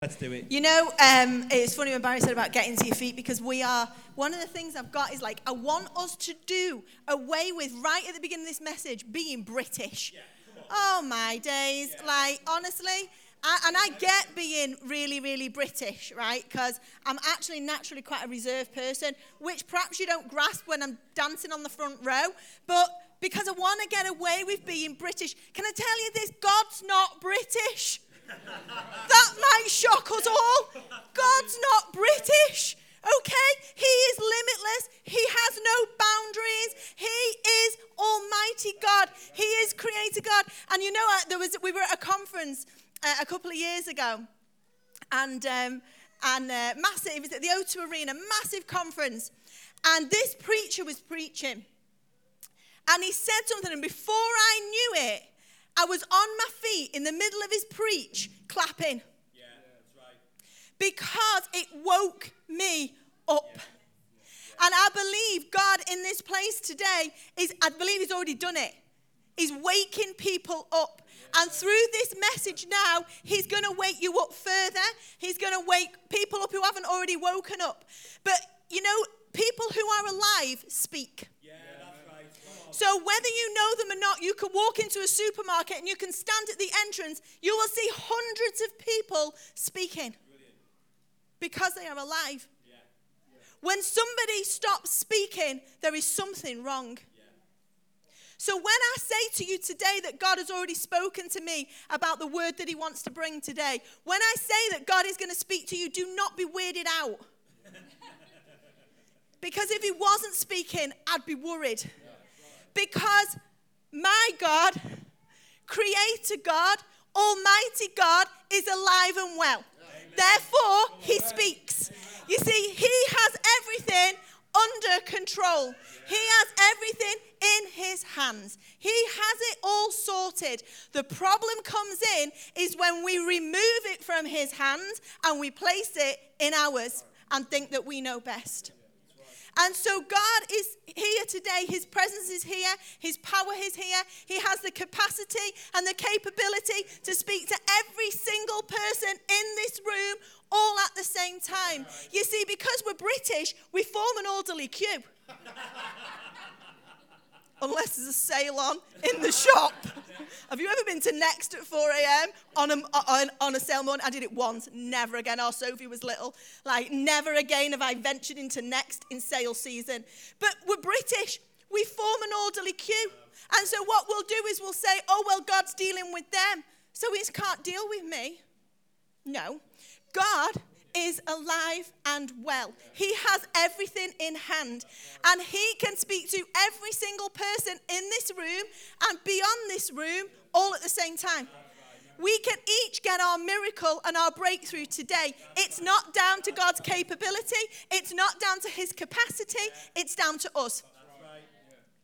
Let's do it. You know, um, it's funny when Barry said about getting to your feet because we are, one of the things I've got is like, I want us to do away with, right at the beginning of this message, being British. oh my days. Like, honestly, I, and I get being really, really British, right? Because I'm actually naturally quite a reserved person, which perhaps you don't grasp when I'm dancing on the front row. But because I want to get away with being British, can I tell you this? God's not British. That might shock us all. God's not British. Okay? He is limitless. He has no boundaries. He is Almighty God. He is Creator God. And you know, there was we were at a conference uh, a couple of years ago, and um, and uh, massive. It was at the O2 Arena, massive conference, and this preacher was preaching, and he said something, and before I knew it, I was on my feet in the middle of his preach, clapping. Yeah, right. Because it woke me up. Yeah. And I believe God in this place today is, I believe He's already done it. He's waking people up. And through this message now, He's going to wake you up further. He's going to wake people up who haven't already woken up. But, you know, people who are alive speak. So, whether you know them or not, you can walk into a supermarket and you can stand at the entrance. You will see hundreds of people speaking because they are alive. When somebody stops speaking, there is something wrong. So, when I say to you today that God has already spoken to me about the word that He wants to bring today, when I say that God is going to speak to you, do not be weirded out. because if He wasn't speaking, I'd be worried. Because my God, Creator God, Almighty God, is alive and well. Amen. Therefore, He speaks. You see, He has everything under control. He has everything in his hands. He has it all sorted. The problem comes in is when we remove it from his hands and we place it in ours and think that we know best. And so God is here today. His presence is here. His power is here. He has the capacity and the capability to speak to every single person in this room all at the same time. You see, because we're British, we form an orderly queue. Unless there's a sale on in the shop. Have you ever been to Next at 4 a.m. On a, on, on a sale morning? I did it once, never again. Our Sophie was little. Like, never again have I ventured into Next in sale season. But we're British. We form an orderly queue. And so what we'll do is we'll say, oh, well, God's dealing with them. So he can't deal with me. No. God is alive and well. He has everything in hand. And He can speak to every single person in this room and beyond this room all at the same time. We can each get our miracle and our breakthrough today. It's not down to God's capability, it's not down to His capacity, it's down to us.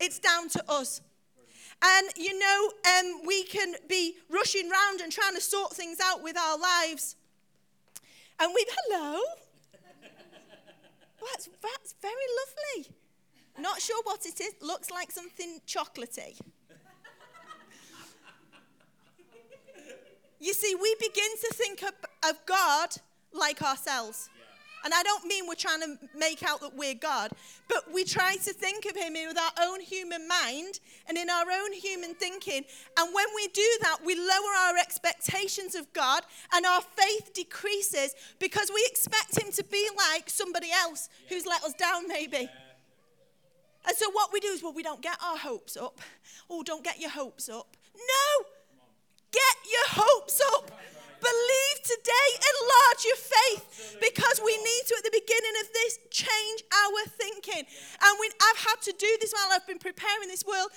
It's down to us. And you know, um, we can be rushing around and trying to sort things out with our lives. And we've, hello. that's, that's very lovely. Not sure what it is. Looks like something chocolatey. you see, we begin to think of, of God like ourselves. And I don't mean we're trying to make out that we're God, but we try to think of Him with our own human mind and in our own human thinking. And when we do that, we lower our expectations of God and our faith decreases because we expect Him to be like somebody else who's let us down, maybe. And so what we do is, well, we don't get our hopes up. Oh, don't get your hopes up. No! Get your hopes up. Believe today, enlarge your faith. Because we need to, at the beginning of this, change our thinking. And we, I've had to do this while I've been preparing this world,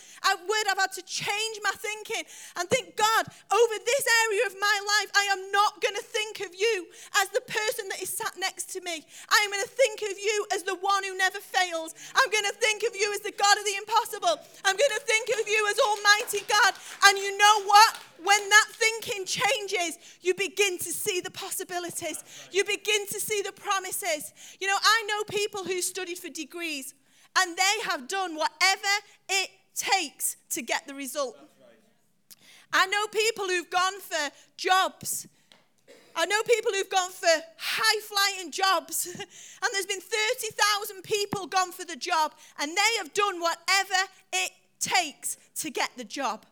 word. I've had to change my thinking and think, God, over this area of my life, I am not going to think of you as the person that is sat next to me. I am going to think of you as the one who never fails. I'm going to think of you as the God of the impossible. I'm going to think of you as Almighty God. And you know what? when that thinking changes, you begin to see the possibilities. You begin to see the promises. You know, I know people who studied for degrees and they have done whatever it takes to get the result. I know people who've gone for jobs I know people who've gone for high flying jobs, and there's been 30,000 people gone for the job, and they have done whatever it takes to get the job.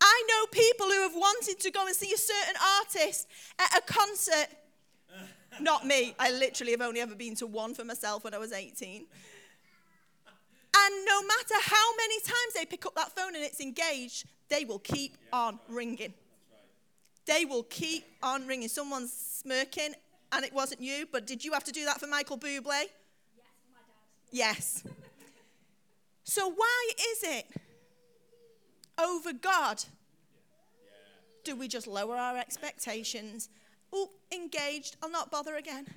I know people who have wanted to go and see a certain artist at a concert. Not me. I literally have only ever been to one for myself when I was 18. And no matter how many times they pick up that phone and it's engaged, they will keep on ringing. They will keep on ringing. Someone's smirking, and it wasn't you, but did you have to do that for Michael Bublé? Yes, my dad. Yes. So why is it over God do we just lower our expectations? Oh, engaged, I'll not bother again.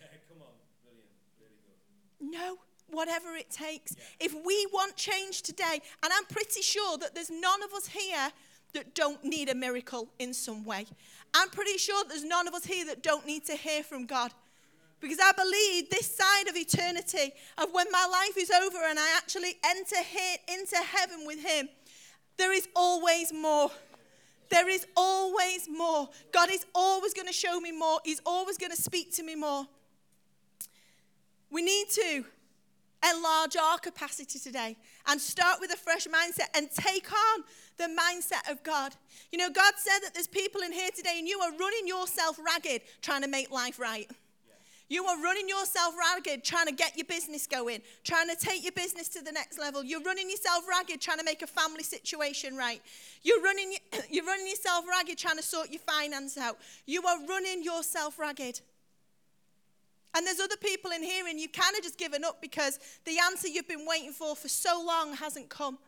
Yeah, come on. Brilliant. Really good. No, whatever it takes. If we want change today, and I'm pretty sure that there's none of us here that don't need a miracle in some way. I'm pretty sure there's none of us here that don't need to hear from God. Because I believe this side of eternity, of when my life is over and I actually enter here into heaven with Him, there is always more. There is always more. God is always going to show me more. He's always going to speak to me more. We need to enlarge our capacity today and start with a fresh mindset and take on the mindset of God. You know, God said that there's people in here today and you are running yourself ragged trying to make life right. You are running yourself ragged trying to get your business going, trying to take your business to the next level. You're running yourself ragged trying to make a family situation right. You're running, you're running yourself ragged trying to sort your finance out. You are running yourself ragged. And there's other people in here, and you've kind of just given up because the answer you've been waiting for for so long hasn't come.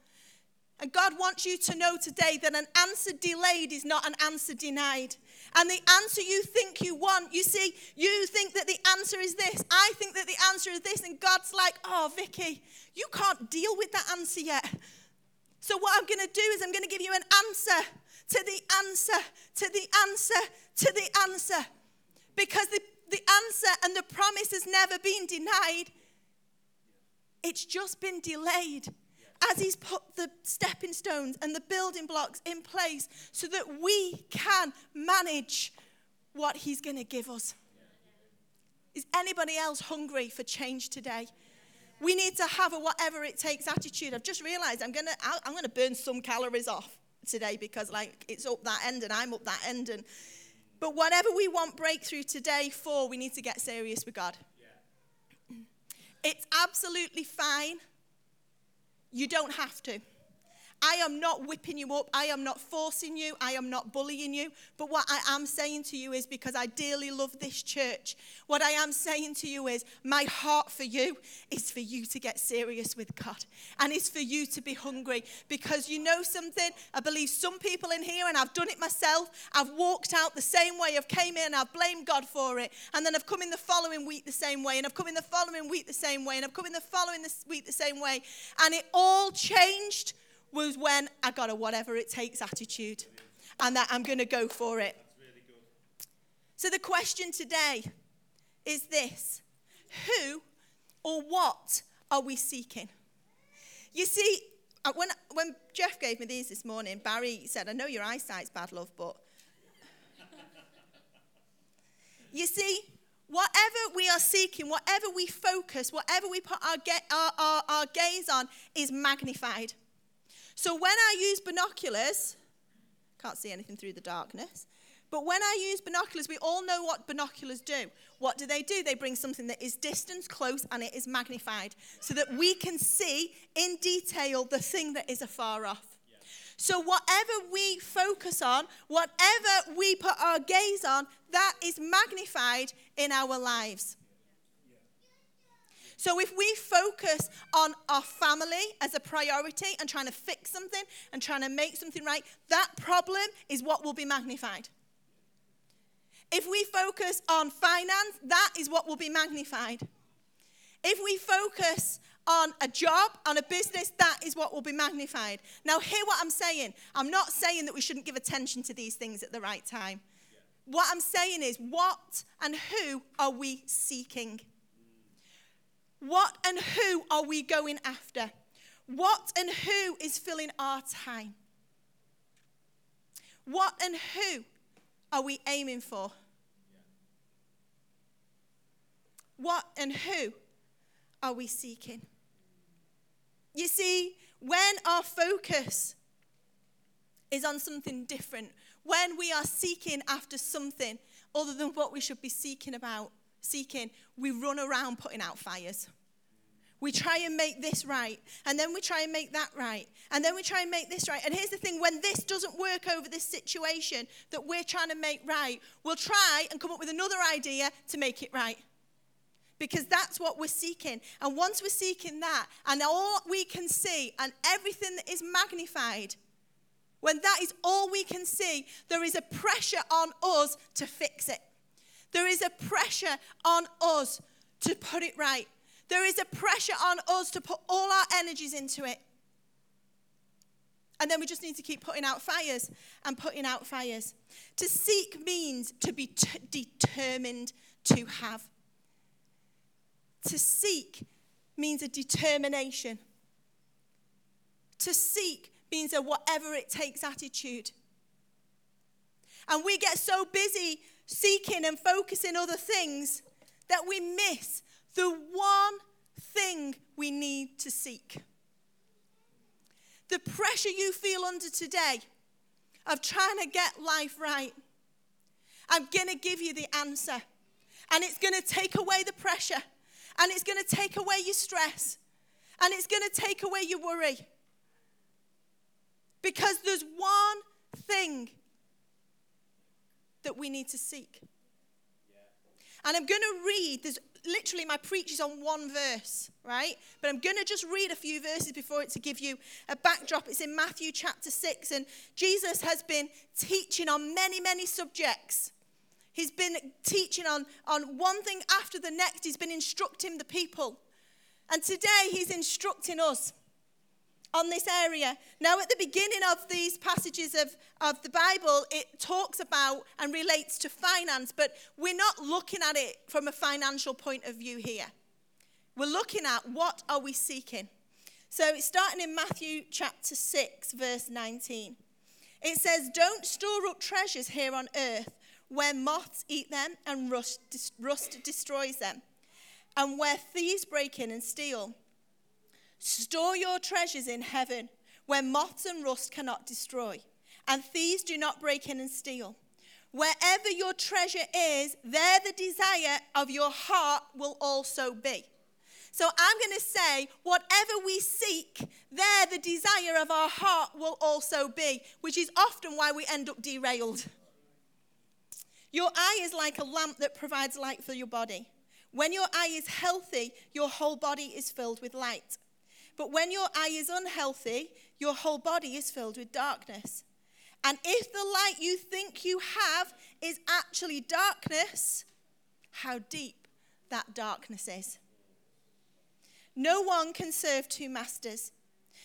And God wants you to know today that an answer delayed is not an answer denied. And the answer you think you want, you see, you think that the answer is this. I think that the answer is this. And God's like, oh, Vicky, you can't deal with that answer yet. So, what I'm going to do is I'm going to give you an answer to the answer, to the answer, to the answer. Because the the answer and the promise has never been denied. It's just been delayed as He's put the stepping stones and the building blocks in place so that we can manage what He's going to give us. Is anybody else hungry for change today? We need to have a whatever it takes attitude. I've just realized I'm going to I'm going to burn some calories off today because like it's up that end and I'm up that end and but whatever we want breakthrough today for, we need to get serious with God. Yeah. It's absolutely fine. You don't have to. I am not whipping you up. I am not forcing you. I am not bullying you. But what I am saying to you is because I dearly love this church, what I am saying to you is my heart for you is for you to get serious with God and it's for you to be hungry because you know something. I believe some people in here, and I've done it myself, I've walked out the same way. I've came in, I've blamed God for it. And then I've come in the following week the same way. And I've come in the following week the same way. And I've come in the following week the same way. And it all changed was when I got a whatever it takes attitude and that I'm going to go for it. So the question today is this Who or what are we seeking? You see, uh, when, when Jeff gave me these this morning, Barry said, I know your eyesight's bad, love, but. you see, whatever we are seeking, whatever we focus, whatever we put our, our, our, our gaze on is magnified. So when I use binoculars, can't see anything through the darkness, but when I use binoculars, we all know what binoculars do. What do they do? They bring something that is distant, close, and it is magnified so that we can see in detail the thing that is afar off. So, whatever we focus on, whatever we put our gaze on, that is magnified in our lives. So if we focus on our family as a priority and trying to fix something and trying to make something right, that problem is what will be magnified. If we focus on finance, that is what will be magnified. If we focus on a job, on a business, that is what will be magnified. Now, hear what I'm saying. I'm not saying that we shouldn't give attention to these things at the right time. What I'm saying is, what and who are we seeking? What and who are we going after? What and who is filling our time? What and who are we aiming for? What and who are we seeking? You see, when our focus is on something different, when we are seeking after something other than what we should be seeking about, seeking, we run around putting out fires. We try and make this right, and then we try and make that right, and then we try and make this right. And here's the thing when this doesn't work over this situation that we're trying to make right, we'll try and come up with another idea to make it right. Because that's what we're seeking. And once we're seeking that, and all we can see, and everything that is magnified, when that is all we can see, there is a pressure on us to fix it. There is a pressure on us to put it right. There is a pressure on us to put all our energies into it. And then we just need to keep putting out fires and putting out fires. To seek means to be t- determined to have. To seek means a determination. To seek means a whatever it takes attitude. And we get so busy seeking and focusing on other things that we miss the one thing we need to seek. The pressure you feel under today of trying to get life right, I'm going to give you the answer. And it's going to take away the pressure. And it's going to take away your stress. And it's going to take away your worry. Because there's one thing that we need to seek. And I'm going to read, there's literally my preach is on one verse, right? But I'm going to just read a few verses before it to give you a backdrop. It's in Matthew chapter 6, and Jesus has been teaching on many, many subjects. He's been teaching on, on one thing after the next. He's been instructing the people. And today he's instructing us on this area. Now, at the beginning of these passages of, of the Bible, it talks about and relates to finance, but we're not looking at it from a financial point of view here. We're looking at what are we seeking. So it's starting in Matthew chapter 6, verse 19. It says, Don't store up treasures here on earth where moths eat them and rust, rust destroys them, and where thieves break in and steal. Store your treasures in heaven, where moths and rust cannot destroy, and thieves do not break in and steal. Wherever your treasure is, there the desire of your heart will also be. So I'm going to say, whatever we seek, there the desire of our heart will also be, which is often why we end up derailed. Your eye is like a lamp that provides light for your body. When your eye is healthy, your whole body is filled with light. But when your eye is unhealthy, your whole body is filled with darkness. And if the light you think you have is actually darkness, how deep that darkness is. No one can serve two masters,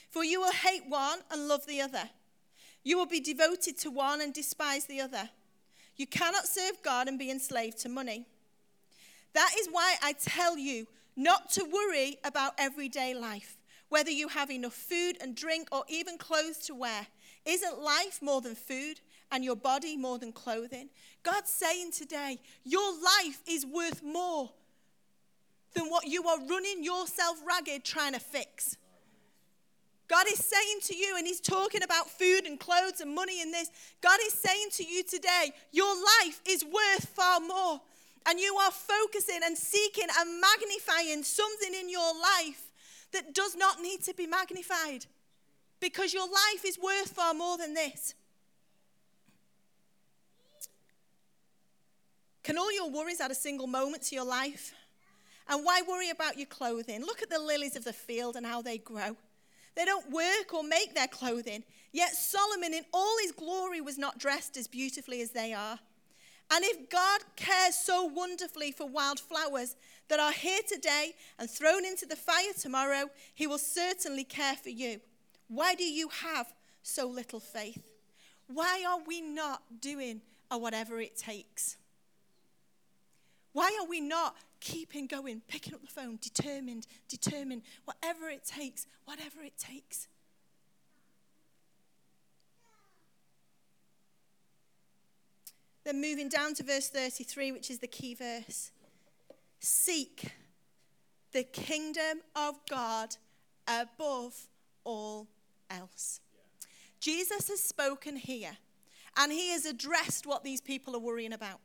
for you will hate one and love the other. You will be devoted to one and despise the other. You cannot serve God and be enslaved to money. That is why I tell you not to worry about everyday life whether you have enough food and drink or even clothes to wear. Isn't life more than food and your body more than clothing? God's saying today, your life is worth more than what you are running yourself ragged trying to fix. God is saying to you, and He's talking about food and clothes and money and this. God is saying to you today, your life is worth far more. And you are focusing and seeking and magnifying something in your life that does not need to be magnified because your life is worth far more than this. Can all your worries add a single moment to your life? And why worry about your clothing? Look at the lilies of the field and how they grow. They don't work or make their clothing. Yet Solomon, in all his glory, was not dressed as beautifully as they are. And if God cares so wonderfully for wildflowers that are here today and thrown into the fire tomorrow, he will certainly care for you. Why do you have so little faith? Why are we not doing whatever it takes? Why are we not keeping going, picking up the phone, determined, determined, whatever it takes, whatever it takes? Then moving down to verse 33, which is the key verse seek the kingdom of God above all else. Jesus has spoken here and he has addressed what these people are worrying about.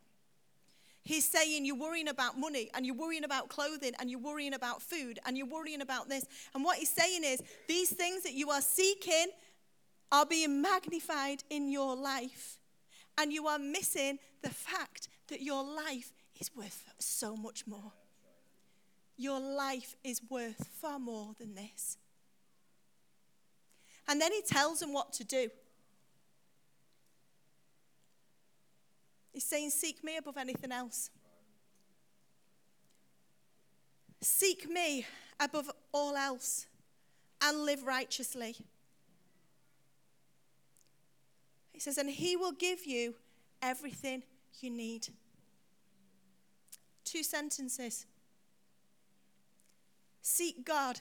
He's saying you're worrying about money and you're worrying about clothing and you're worrying about food and you're worrying about this. And what he's saying is these things that you are seeking are being magnified in your life. And you are missing the fact that your life is worth so much more. Your life is worth far more than this. And then he tells them what to do. He's saying, Seek me above anything else. Seek me above all else and live righteously. He says, And he will give you everything you need. Two sentences. Seek God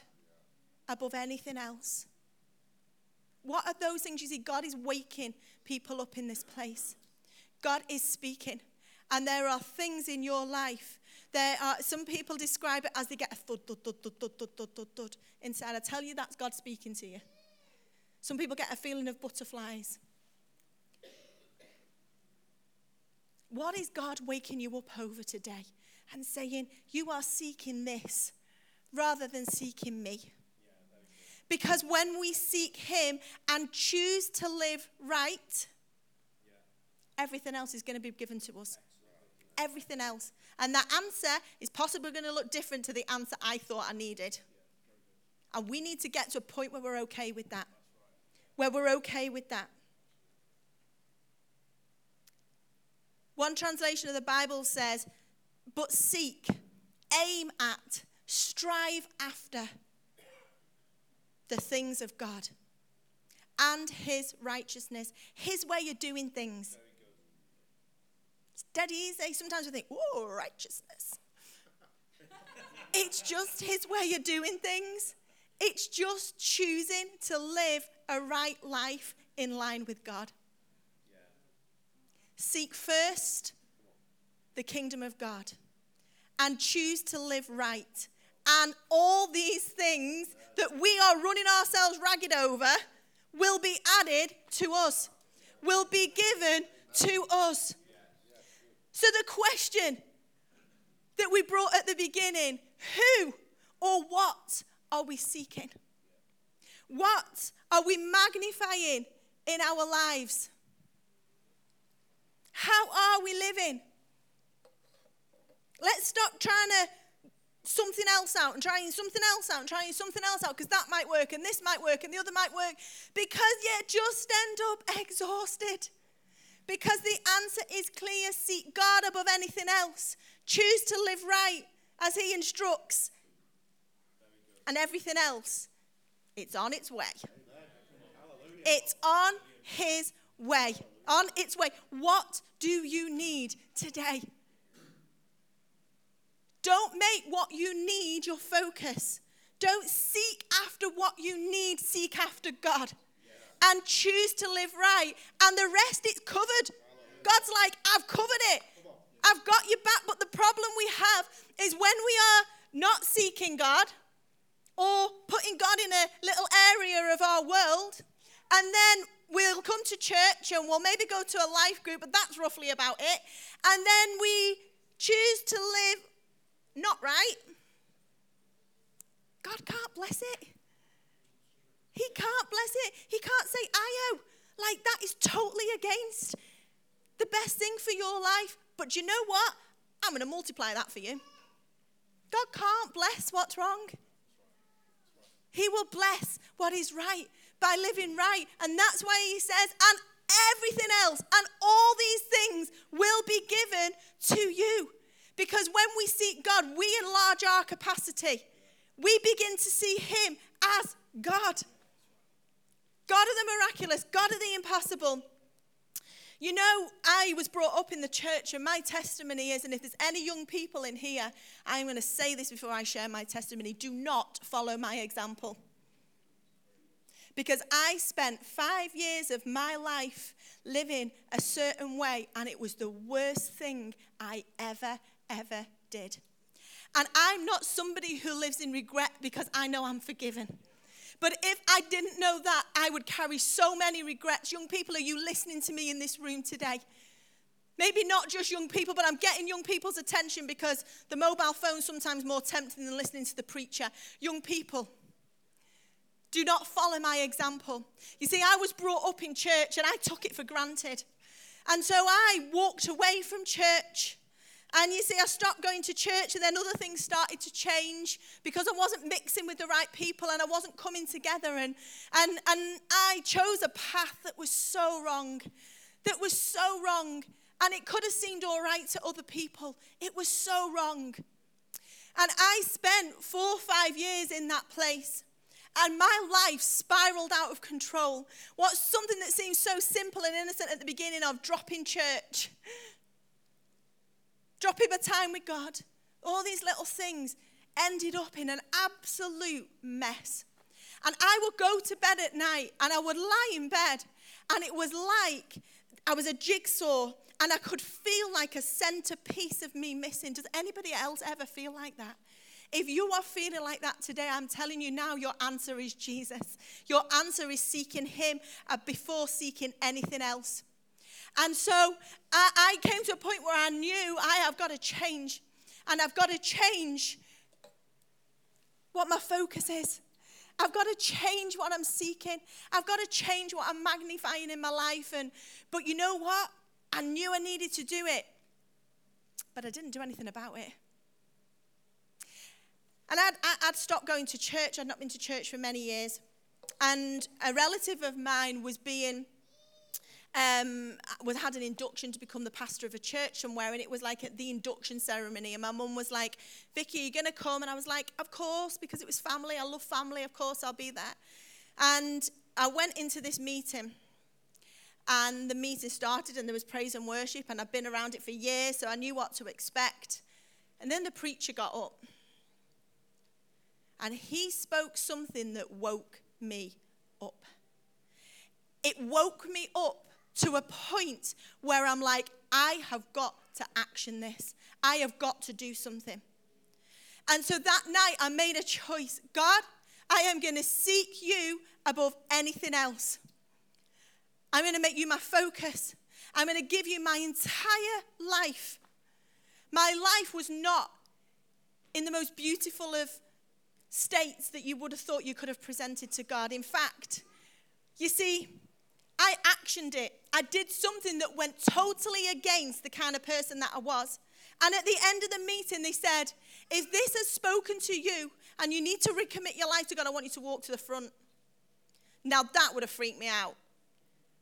above anything else. What are those things you see? God is waking people up in this place. God is speaking. And there are things in your life. There are some people describe it as they get a thud, thud, thud, thud, thud, thud, thud, thud, thud inside. I tell you that's God speaking to you. Some people get a feeling of butterflies. What is God waking you up over today and saying, You are seeking this rather than seeking me? Because when we seek Him and choose to live right, everything else is going to be given to us. Everything else. And that answer is possibly going to look different to the answer I thought I needed. And we need to get to a point where we're okay with that. Where we're okay with that. One translation of the Bible says, but seek, aim at, strive after the things of God and his righteousness, his way of doing things. It's dead easy. Sometimes we think, oh, righteousness. it's just his way of doing things. It's just choosing to live a right life in line with God. Seek first the kingdom of God and choose to live right. And all these things that we are running ourselves ragged over will be added to us, will be given to us. So, the question that we brought at the beginning who or what are we seeking? What are we magnifying in our lives? How are we living? Let's stop trying to something else out and trying something else out and trying something else out because that might work and this might work and the other might work because you just end up exhausted. Because the answer is clear seek God above anything else. Choose to live right as He instructs. And everything else, it's on its way. It's on His way. On its way. What do you need today? Don't make what you need your focus. Don't seek after what you need, seek after God. And choose to live right. And the rest is covered. God's like, I've covered it. I've got you back. But the problem we have is when we are not seeking God or putting God in a little area of our world, and then we'll come to church and we'll maybe go to a life group, but that's roughly about it. And then we choose to live not right, God can't bless it. He can't bless it. He can't say, Io. Like, that is totally against the best thing for your life. But you know what? I'm going to multiply that for you. God can't bless what's wrong. He will bless what is right by living right. And that's why he says, and everything else, and all these things will be given to you. Because when we seek God, we enlarge our capacity. We begin to see Him as God. God of the miraculous, God of the impossible. You know, I was brought up in the church, and my testimony is, and if there's any young people in here, I'm going to say this before I share my testimony do not follow my example. Because I spent five years of my life living a certain way, and it was the worst thing I ever, ever did. And I'm not somebody who lives in regret because I know I'm forgiven. But if I didn't know that, I would carry so many regrets. Young people, are you listening to me in this room today? Maybe not just young people, but I'm getting young people's attention because the mobile phone's sometimes more tempting than listening to the preacher. Young people, do not follow my example. You see, I was brought up in church and I took it for granted. And so I walked away from church. And you see, I stopped going to church, and then other things started to change because I wasn't mixing with the right people and I wasn't coming together. And, and, and I chose a path that was so wrong, that was so wrong. And it could have seemed all right to other people. It was so wrong. And I spent four or five years in that place. And my life spiraled out of control. What's something that seems so simple and innocent at the beginning of dropping church, dropping my time with God, all these little things ended up in an absolute mess. And I would go to bed at night and I would lie in bed, and it was like I was a jigsaw and I could feel like a centerpiece of me missing. Does anybody else ever feel like that? If you are feeling like that today, I'm telling you now, your answer is Jesus. Your answer is seeking Him uh, before seeking anything else. And so I, I came to a point where I knew I have got to change. And I've got to change what my focus is. I've got to change what I'm seeking. I've got to change what I'm magnifying in my life. And but you know what? I knew I needed to do it, but I didn't do anything about it. And I'd, I'd stopped going to church. I'd not been to church for many years. And a relative of mine was being, um, was had an induction to become the pastor of a church somewhere, and it was like at the induction ceremony. And my mum was like, "Vicky, you're gonna come?" And I was like, "Of course," because it was family. I love family. Of course, I'll be there. And I went into this meeting, and the meeting started and there was praise and worship and I've been around it for years so I knew what to expect. And then the preacher got up and he spoke something that woke me up. It woke me up to a point where I'm like, I have got to action this. I have got to do something. And so that night I made a choice God, I am going to seek you above anything else. I'm going to make you my focus. I'm going to give you my entire life. My life was not in the most beautiful of states that you would have thought you could have presented to God. In fact, you see, I actioned it. I did something that went totally against the kind of person that I was. And at the end of the meeting, they said, If this has spoken to you and you need to recommit your life to God, I want you to walk to the front. Now, that would have freaked me out.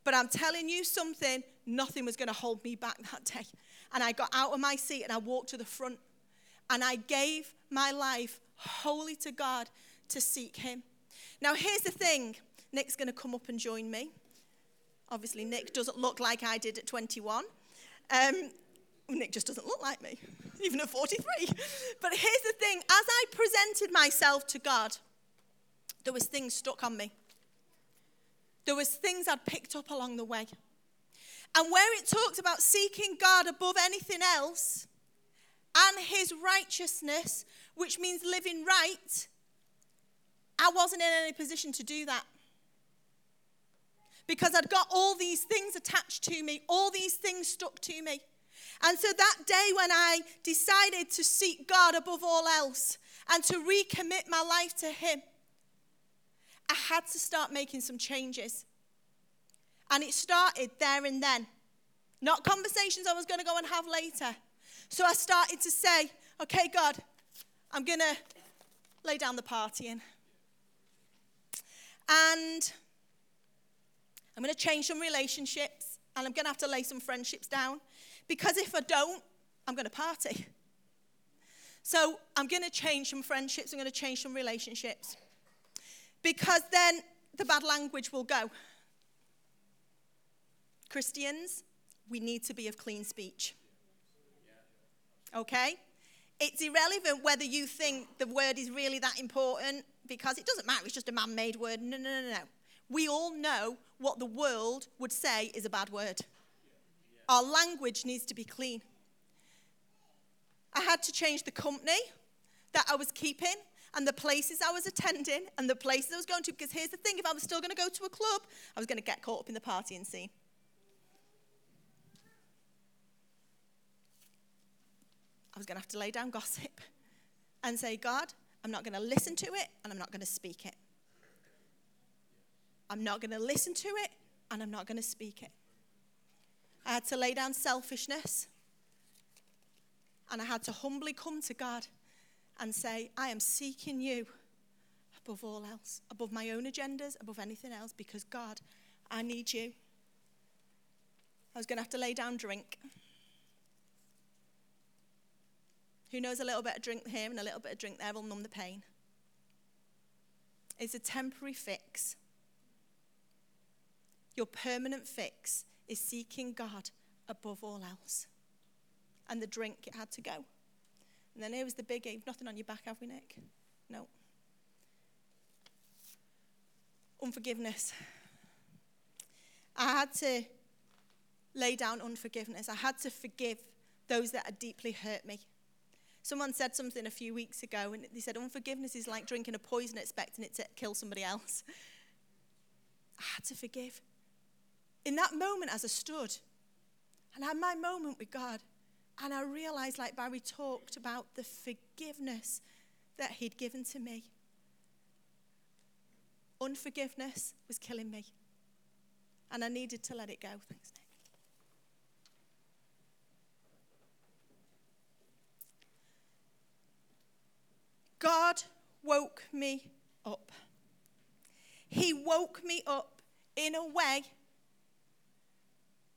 But I'm telling you something, nothing was going to hold me back that day. And I got out of my seat and I walked to the front and I gave my life wholly to God to seek Him. Now, here's the thing Nick's going to come up and join me. Obviously, Nick doesn't look like I did at 21. Um, Nick just doesn't look like me, even at 43. But here's the thing as I presented myself to God, there was things stuck on me. There was things I'd picked up along the way. And where it talks about seeking God above anything else and his righteousness, which means living right, I wasn't in any position to do that. Because I'd got all these things attached to me, all these things stuck to me. And so that day when I decided to seek God above all else and to recommit my life to Him, I had to start making some changes. And it started there and then. Not conversations I was going to go and have later. So I started to say, okay, God, I'm going to lay down the partying. And I'm going to change some relationships and I'm going to have to lay some friendships down because if I don't, I'm going to party. So I'm going to change some friendships, I'm going to change some relationships because then the bad language will go. Christians, we need to be of clean speech. Okay? It's irrelevant whether you think the word is really that important because it doesn't matter, it's just a man made word. No, no, no, no. We all know what the world would say is a bad word. Our language needs to be clean. I had to change the company that I was keeping and the places I was attending and the places I was going to. Because here's the thing if I was still going to go to a club, I was going to get caught up in the party and scene. I was going to have to lay down gossip and say, God, I'm not going to listen to it and I'm not going to speak it. I'm not going to listen to it and I'm not going to speak it. I had to lay down selfishness and I had to humbly come to God and say, I am seeking you above all else, above my own agendas, above anything else, because God, I need you. I was going to have to lay down drink. Who knows a little bit of drink here and a little bit of drink there will numb the pain? It's a temporary fix. Your permanent fix is seeking God above all else. And the drink, it had to go. And then here was the biggie. Nothing on your back, have we, Nick? No. Unforgiveness. I had to lay down unforgiveness. I had to forgive those that had deeply hurt me. Someone said something a few weeks ago, and they said, Unforgiveness is like drinking a poison, expecting it to kill somebody else. I had to forgive. In that moment, as I stood and I had my moment with God, and I realized, like Barry talked about, the forgiveness that He'd given to me. Unforgiveness was killing me, and I needed to let it go. Thanks, Nick. God woke me up. He woke me up in a way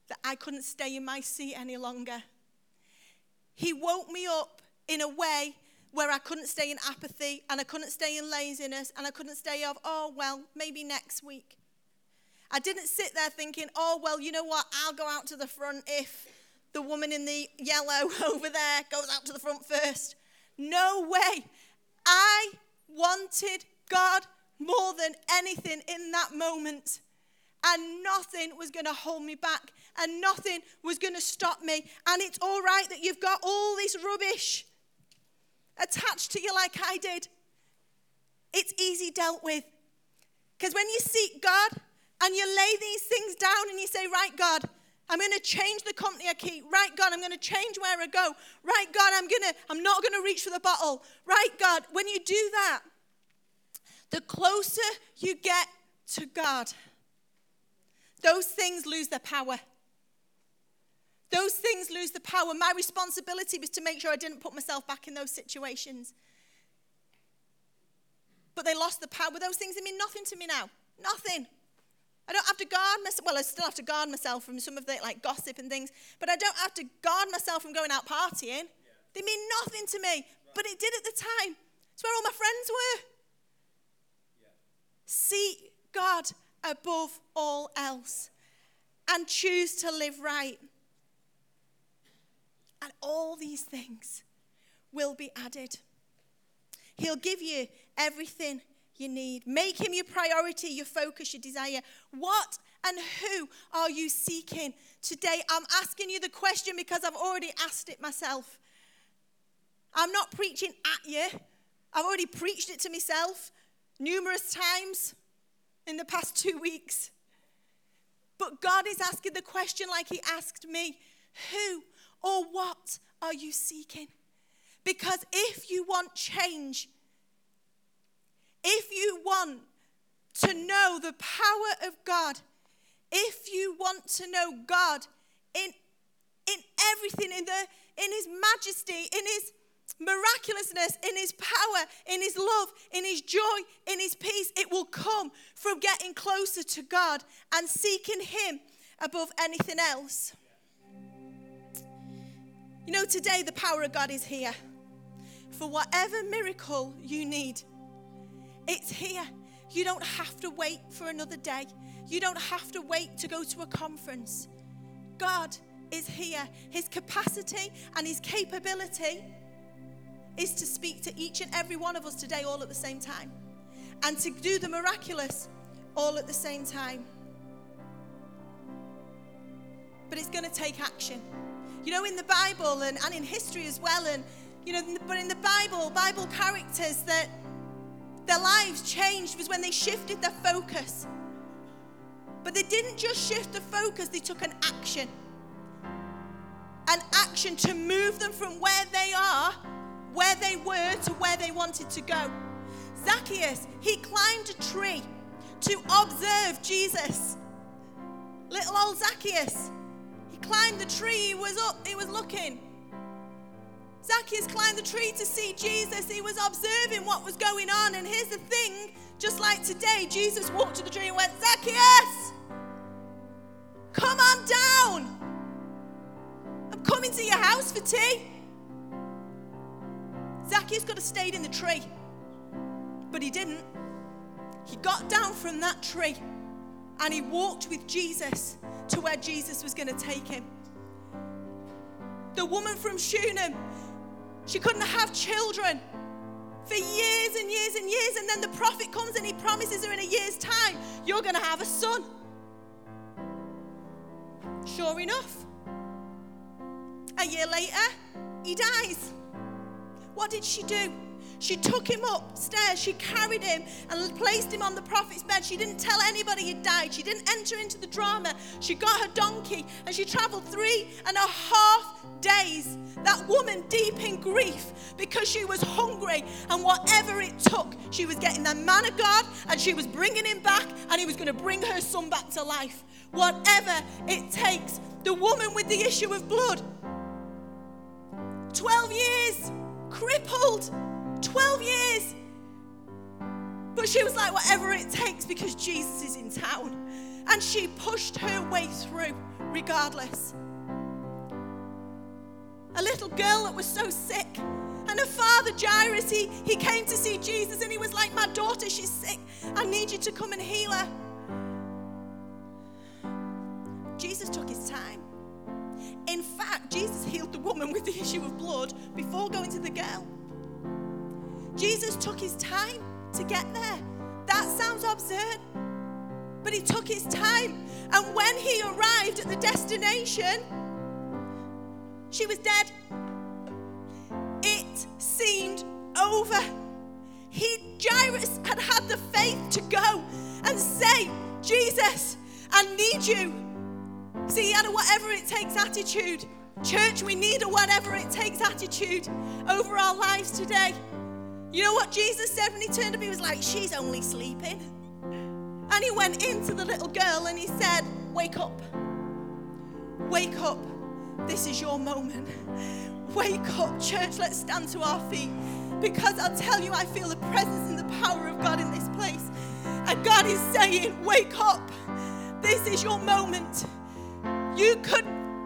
that I couldn't stay in my seat any longer. He woke me up in a way where I couldn't stay in apathy and I couldn't stay in laziness and I couldn't stay of, oh, well, maybe next week. I didn't sit there thinking, oh, well, you know what? I'll go out to the front if the woman in the yellow over there goes out to the front first. No way. I wanted God more than anything in that moment. And nothing was going to hold me back, and nothing was going to stop me. And it's all right that you've got all this rubbish attached to you, like I did. It's easy dealt with. Because when you seek God and you lay these things down and you say, Right, God, I'm going to change the company I keep. Right, God, I'm going to change where I go. Right, God, I'm going to I'm not going to reach for the bottle. Right, God, when you do that, the closer you get to God, those things lose their power. Those things lose the power. My responsibility was to make sure I didn't put myself back in those situations. But they lost the power. Those things they mean nothing to me now. Nothing. I don't have to guard myself. Well, I still have to guard myself from some of the like gossip and things, but I don't have to guard myself from going out partying. Yeah. They mean nothing to me, right. but it did at the time. It's where all my friends were. Yeah. See God above all else and choose to live right. And all these things will be added. He'll give you everything you need. Make him your priority, your focus, your desire. What and who are you seeking today? I'm asking you the question because I've already asked it myself. I'm not preaching at you, I've already preached it to myself numerous times in the past two weeks. But God is asking the question like He asked me Who or what are you seeking? Because if you want change, if you want to know the power of God, if you want to know God in, in everything, in, the, in His majesty, in His miraculousness, in His power, in His love, in His joy, in His peace, it will come from getting closer to God and seeking Him above anything else. You know, today the power of God is here for whatever miracle you need. It's here. You don't have to wait for another day. You don't have to wait to go to a conference. God is here. His capacity and His capability is to speak to each and every one of us today all at the same time and to do the miraculous all at the same time. But it's going to take action. You know, in the Bible and, and in history as well, and You know, but in the Bible, Bible characters that their lives changed was when they shifted their focus. But they didn't just shift the focus, they took an action. An action to move them from where they are, where they were, to where they wanted to go. Zacchaeus, he climbed a tree to observe Jesus. Little old Zacchaeus, he climbed the tree, he was up, he was looking. Zacchaeus climbed the tree to see Jesus. He was observing what was going on. And here's the thing just like today, Jesus walked to the tree and went, Zacchaeus, come on down. I'm coming to your house for tea. Zacchaeus could have stayed in the tree, but he didn't. He got down from that tree and he walked with Jesus to where Jesus was going to take him. The woman from Shunem, she couldn't have children for years and years and years. And then the prophet comes and he promises her in a year's time, You're going to have a son. Sure enough, a year later, he dies. What did she do? She took him upstairs, she carried him and placed him on the prophet's bed. She didn't tell anybody he'd died. She didn't enter into the drama. She got her donkey and she traveled three and a half days. That woman deep in grief because she was hungry and whatever it took, she was getting the man of God and she was bringing him back and he was going to bring her son back to life. Whatever it takes. The woman with the issue of blood, 12 years, crippled 12 years. But she was like, whatever it takes because Jesus is in town. And she pushed her way through regardless. A little girl that was so sick. And her father, Jairus, he, he came to see Jesus and he was like, My daughter, she's sick. I need you to come and heal her. Jesus took his time. In fact, Jesus healed the woman with the issue of blood before going to the girl. Jesus took his time to get there. That sounds absurd, but he took his time. And when he arrived at the destination, she was dead. It seemed over. He, Jairus, had had the faith to go and say, Jesus, I need you. See, he had a whatever it takes attitude. Church, we need a whatever it takes attitude over our lives today. You know what Jesus said when he turned up? He was like, She's only sleeping. And he went into the little girl and he said, Wake up. Wake up. This is your moment. Wake up, church. Let's stand to our feet. Because I'll tell you, I feel the presence and the power of God in this place. And God is saying, Wake up. This is your moment. You could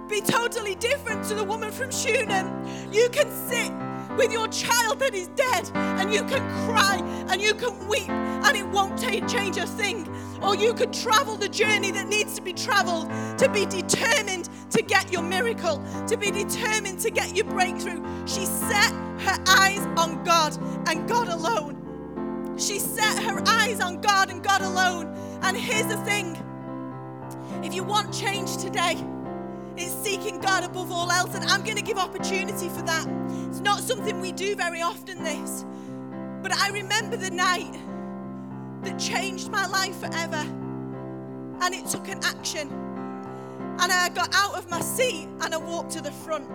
be totally different to the woman from Shunem. You can sit with your child that is dead, and you can cry and you can weep, and it won't change a thing. Or you could travel the journey that needs to be traveled to be determined to get your miracle, to be determined to get your breakthrough. She set her eyes on God and God alone. She set her eyes on God and God alone. And here's the thing if you want change today, it's seeking God above all else, and I'm going to give opportunity for that. It's not something we do very often, this. But I remember the night that changed my life forever, and it took an action. And I got out of my seat and I walked to the front.